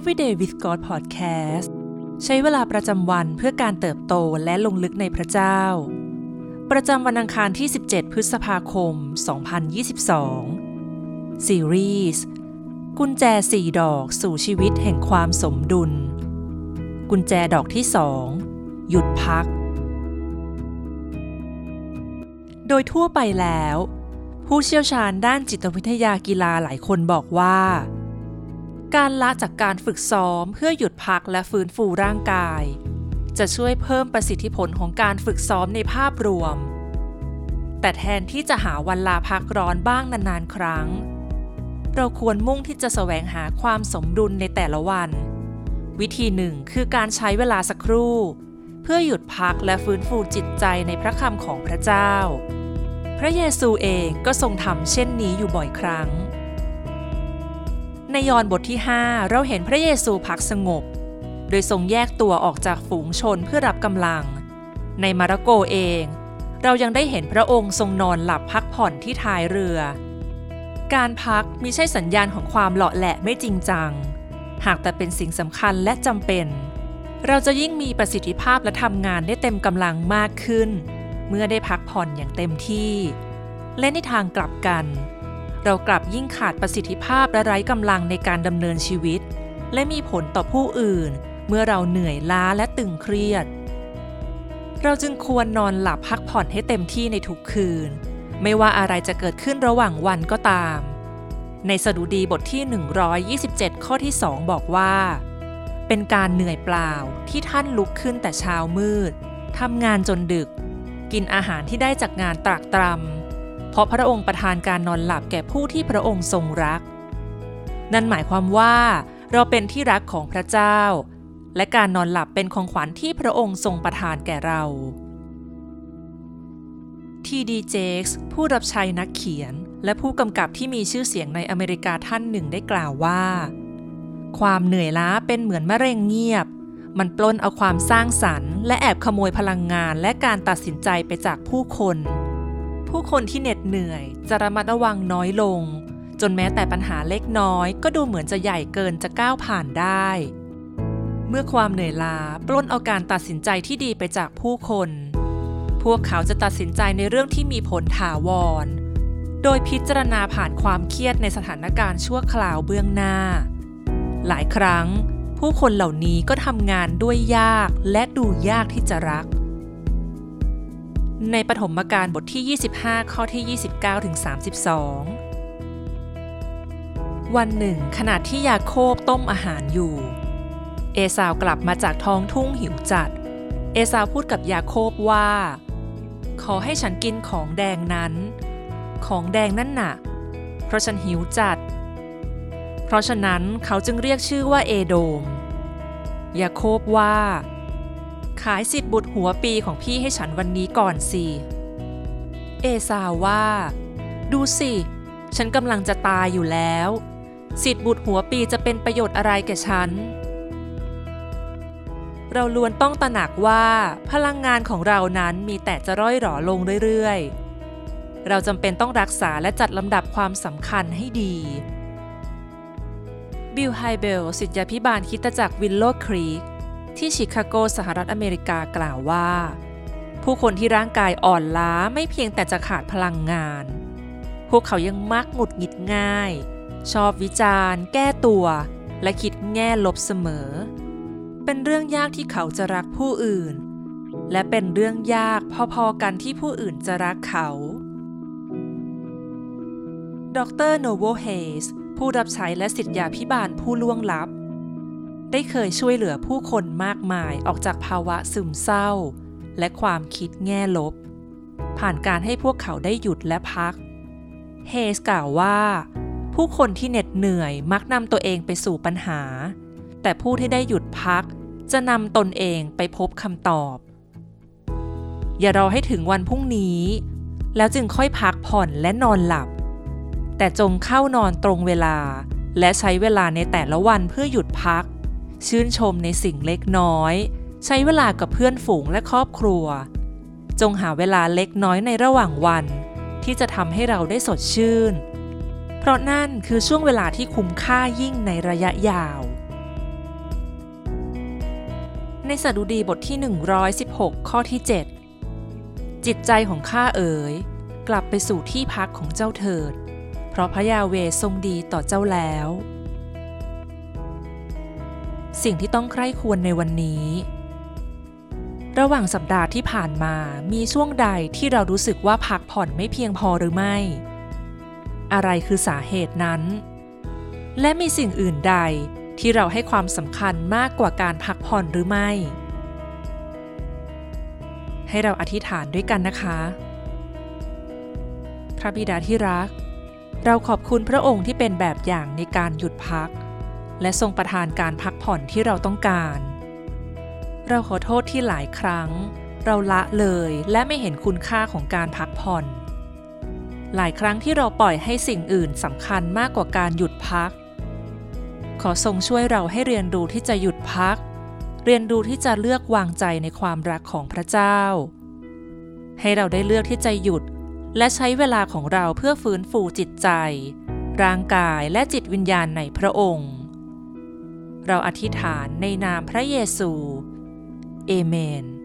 Everyday with God Podcast ใช้เวลาประจำวันเพื่อการเติบโตและลงลึกในพระเจ้า ประจำวันอังคารที่ 17 พฤษภาคม 2022 ซีรีส์กุญแจสี่ดอกสู่ชีวิตแห่งความสมดุล กุญแจดอกที่สองหยุดพัก โดยทั่วไปแล้ว ผู้เชี่ยวชาญด้านจิตวิทยากีฬาหลายคนบอกว่า การละจากการฝึกซ้อมเพื่อหยุดพักและฟื้นฟูร่างกาย จะช่วยเพิ่มประสิทธิผลของการฝึกซ้อมในภาพรวม แต่แทนที่จะหาวันลาพักร้อนบ้างนานๆ ครั้ง เราควรมุ่งที่จะแสวงหาความสมดุลในแต่ละวัน วิธีหนึ่งคือการใช้เวลาสักครู่ เพื่อหยุดพักและฟื้นฟูจิตใจในพระคำของพระเจ้า พระเยซูเองก็ทรงทำเช่นนี้อยู่บ่อยครั้ง ในยอห์นบทที่ 5 เราเห็นพระเยซูพักสงบ โดยทรงแยกตัวออกจากฝูงชนเพื่อรับกำลัง ในมาระโกเอง เรายังได้เห็นพระองค์ทรงนอนหลับพักผ่อนที่ท้ายเรือ การพักมิใช่สัญญาณของความเหลาะแหละไม่จริงจัง หากแต่เป็นสิ่งสำคัญและจำเป็น เราจะยิ่งมีประสิทธิภาพและทำงานได้เต็มกำลังมากขึ้น เมื่อได้พักผ่อนอย่างเต็มที่ และในทางกลับกัน เรากลับยิ่งขาดประสิทธิภาพและไร้กำลังในการดำเนินชีวิต และมีผลต่อผู้อื่น เมื่อเราเหนื่อยล้าและตึงเครียด เราจึงควรนอนหลับพักผ่อนให้เต็มที่ในทุกคืน ไม่ว่าอะไรจะเกิดขึ้นระหว่างวันก็ตาม ในสดุดีบทที่ 127 ข้อที่ 2 บอกว่า เป็นการเหนื่อยเปล่าที่ท่านลุกขึ้นแต่เช้ามืดทำงานจนดึก กินอาหารที่ได้จากงานตรากตรำ เพราะพระองค์ประทานการนอนหลับแก่ผู้ที่พระองค์ทรงรัก นั่นหมายความว่า เราเป็นที่รักของพระเจ้า และการนอนหลับเป็นของขวัญที่พระองค์ทรงประทานแก่เราทีดีเจคส์ผู้รับใช้นักเขียน และผู้กำกับที่มีชื่อเสียงในอเมริกาท่านหนึ่งได้กล่าวว่า ความเหนื่อยล้าเป็นเหมือนมะเร็งเงียบ มันปล้นเอาความสร้างสรรค์ และแอบขโมยพลังงานและการตัดสินใจไปจากผู้คน ผู้คนที่เหน็ดเหนื่อย จะระมัดระวังน้อยลง จนแม้แต่ปัญหาเล็กน้อย ก็ดูเหมือนจะใหญ่เกินจะก้าวผ่านได้ เมื่อความเหนื่อยล้าปล้นเอาการตัดสินใจที่ดีไปจากผู้คน พวกเขาจะตัดสินใจในเรื่องที่มีผลถาวร โดยพิจารณาผ่านความเครียดในสถานการณ์ชั่วคราวเบื้องหน้า หลายครั้งผู้คนเหล่านี้ก็ทำงานด้วยยากและดูยากที่จะรัก ในปฐมกาลบทที่ 25 ข้อที่ 29ถึง32 วันหนึ่ง ขณะที่ยาโคบต้มอาหารอยู่ เอสาวกลับมาจากท้องทุ่งหิวจัด เอสาวพูดกับยาโคบว่า ขอให้ฉันกินของแดงนั้น ของแดงนั่นน่ะ เพราะฉันหิวจัด เพราะฉะนั้นเขาจึงเรียกชื่อว่าเอโดม ยาโคบว่า ขายสิทธิ์บุตรหัวปีของพี่ให้ฉันวันนี้ก่อนสิ เอสาว่า ดูสิ ฉันกำลังจะตายอยู่แล้ว สิทธิ์บุตรหัวปีจะเป็นประโยชน์อะไรแก่ฉัน เราล้วนต้องตระหนักว่าพลังงานของเรานั้นมีแต่จะร่อยหรอลงเรื่อยๆ เราจำเป็นต้องรักษาและจัดลำดับความสำคัญให้ดี Bill Hybels ศิษยาภิบาลคริสตจักร Willow Creek ที่ชิคาโกสหรัฐอเมริกากล่าวว่า ผู้คนที่ร่างกายอ่อนล้าไม่เพียงแต่จะขาดพลังงาน พวกเขายังมักหงุดหงิดง่าย ชอบวิจารณ์ แก้ตัว และคิดแง่ลบเสมอ เป็นเรื่องยากที่เขาจะรักผู้อื่น และเป็นเรื่องยากพอๆกันที่ผู้อื่นจะรักเขา ดรโนโวเฮสผู้รับใช้และสิทธยาพิบาลผู้ล่วงลับ ได้เคยช่วยเหลือผู้คนมากมายออกจากภาวะซึมเศร้า และความคิดแง่ลบ ผ่านการให้พวกเขาได้หยุดและพัก เฮสกล่าวว่า ผู้คนที่เหน็ดเหนื่อยมักนำตัวเองไปสู่ปัญหา แต่ผู้ที่ได้หยุดพัก จะนำตนเองไปพบคำตอบ อย่ารอให้ถึงวันพรุ่งนี้ แล้วจึงค่อยพักผ่อนและนอนหลับ แต่จงเข้านอนตรงเวลา และใช้เวลาในแต่ละวันเพื่อหยุดพัก ชื่นชมในสิ่งเล็กน้อย ใช้เวลากับเพื่อนฝูงและครอบครัว จงหาเวลาเล็กน้อยในระหว่างวัน ที่จะทำให้เราได้สดชื่น เพราะนั่นคือช่วงเวลาที่คุ้มค่ายิ่งในระยะยาว ในสดุดีบทที่ 116 ข้อที่ 7 จิตใจของข้าเอ๋ยกลับไปสู่ที่พักของเจ้าเถิด เพราะพระยาเวทรงดีต่อเจ้าแล้ว สิ่งที่ต้องใคร่ควรในวันนี้ ระหว่างสัปดาห์ที่ผ่านมามีช่วงใดที่เรารู้สึกว่าพักผ่อนไม่เพียงพอหรือไม่ อะไรคือสาเหตุนั้น และมีสิ่งอื่นใดที่เราให้ความสำคัญมากกว่าการพักผ่อนหรือไม่ ให้เราอธิษฐานด้วยกันนะคะ พระบิดาที่รัก เราขอบคุณพระองค์ที่เป็นแบบอย่างในการหยุดพัก และทรงประทานการพักผ่อนที่เราต้องการ เราขอโทษที่หลายครั้ง เราละเลยและไม่เห็นคุณค่าของการพักผ่อน หลายครั้งที่เราปล่อยให้สิ่งอื่นสำคัญมากกว่าการหยุดพัก ขอทรงช่วยเราให้เรียนรู้ที่จะหยุดพัก เรียนรู้ที่จะเลือกวางใจในความรักของพระเจ้า ให้เราได้เลือกที่จะหยุด และใช้เวลาของเราเพื่อฟื้นฟูจิตใจ ร่างกายและจิตวิญญาณในพระองค์ เราอธิษฐานในนามพระเยซู เอเมน